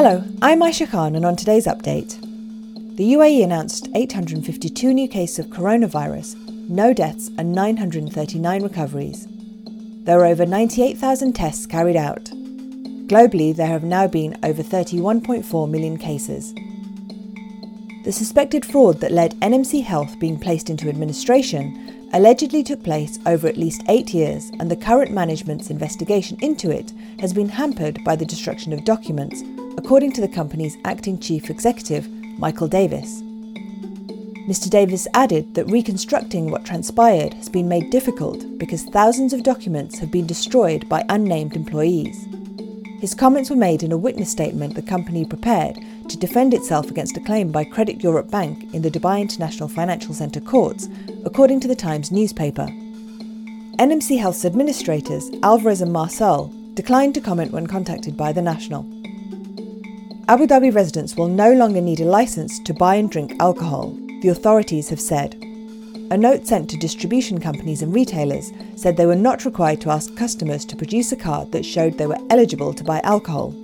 Hello, I'm Aisha Khan, and on today's update, the UAE announced 852 new cases of coronavirus, no deaths, and 939 recoveries. There were over 98,000 tests carried out. Globally, there have now been over 31.4 million cases. The suspected fraud that led NMC Health being placed into administration allegedly took place over at least eight years, and the current management's investigation into it has been hampered by the destruction of documents according to the company's acting chief executive, Michael Davis. Mr. Davis added that reconstructing what transpired has been made difficult because thousands of documents have been destroyed by unnamed employees. His comments were made in a witness statement the company prepared to defend itself against a claim by Credit Europe Bank in the Dubai International Financial Centre courts, according to the Times newspaper. NMC Health's administrators, Alvarez and Marsal, declined to comment when contacted by the National. Abu Dhabi residents will no longer need a license to buy and drink alcohol, the authorities have said. A note sent to distribution companies and retailers said they were not required to ask customers to produce a card that showed they were eligible to buy alcohol.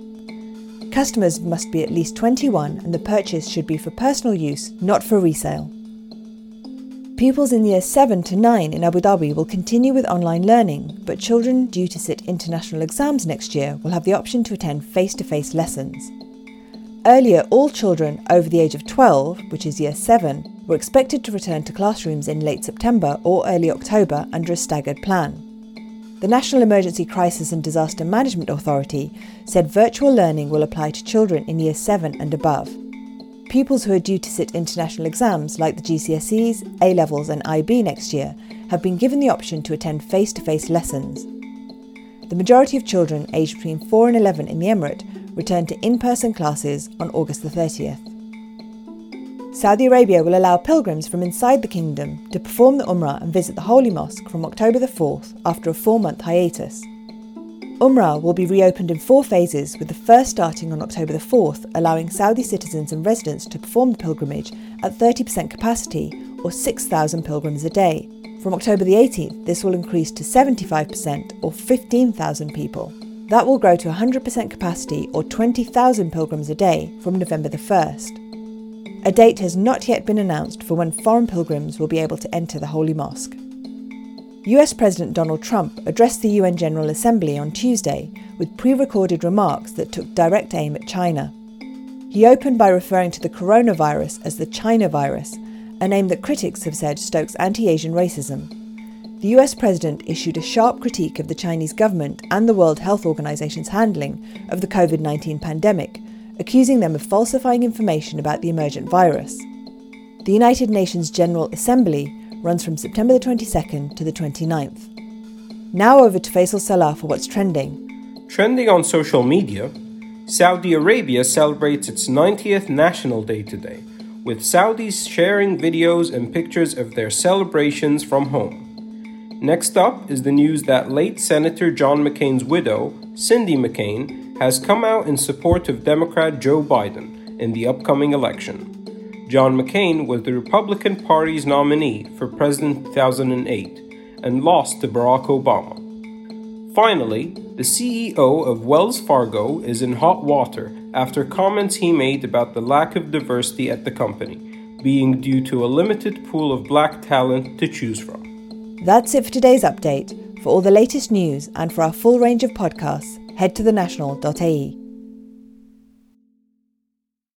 Customers must be at least 21 and the purchase should be for personal use, not for resale. Pupils in years 7 to 9 in Abu Dhabi will continue with online learning, but children due to sit international exams next year will have the option to attend face to face lessons. Earlier, all children over the age of 12, which is year 7, were expected to return to classrooms in late September or early October under a staggered plan. The National Emergency Crisis and Disaster Management Authority said virtual learning will apply to children in year 7 and above. Pupils who are due to sit international exams like the GCSEs, A levels, and IB next year have been given the option to attend face to face lessons. The majority of children aged between 4 and 11 in the Emirate return to in person classes on August the 30th. Saudi Arabia will allow pilgrims from inside the kingdom to perform the Umrah and visit the Holy Mosque from October the 4th after a four month hiatus. Umrah will be reopened in four phases, with the first starting on October the 4th, allowing Saudi citizens and residents to perform the pilgrimage at 30% capacity, or 6,000 pilgrims a day. From October the 18th, this will increase to 75%, or 15,000 people. That will grow to 100% capacity or 20,000 pilgrims a day from November the 1st. A date has not yet been announced for when foreign pilgrims will be able to enter the Holy Mosque. US President Donald Trump addressed the UN General Assembly on Tuesday with pre recorded remarks that took direct aim at China. He opened by referring to the coronavirus as the China virus, a name that critics have said stokes anti Asian racism the US president issued a sharp critique of the Chinese government and the World Health Organization's handling of the COVID 19 pandemic, accusing them of falsifying information about the emergent virus. The United Nations General Assembly runs from September the 22nd to the 29th. Now over to Faisal Salah for what's trending. Trending on social media, Saudi Arabia celebrates its 90th National Day today, with Saudis sharing videos and pictures of their celebrations from home. Next up is the news that late Senator John McCain's widow, Cindy McCain, has come out in support of Democrat Joe Biden in the upcoming election. John McCain was the Republican Party's nominee for President 2008 and lost to Barack Obama. Finally, the CEO of Wells Fargo is in hot water after comments he made about the lack of diversity at the company, being due to a limited pool of black talent to choose from. That's it for today's update. For all the latest news and for our full range of podcasts, head to thenational.ae.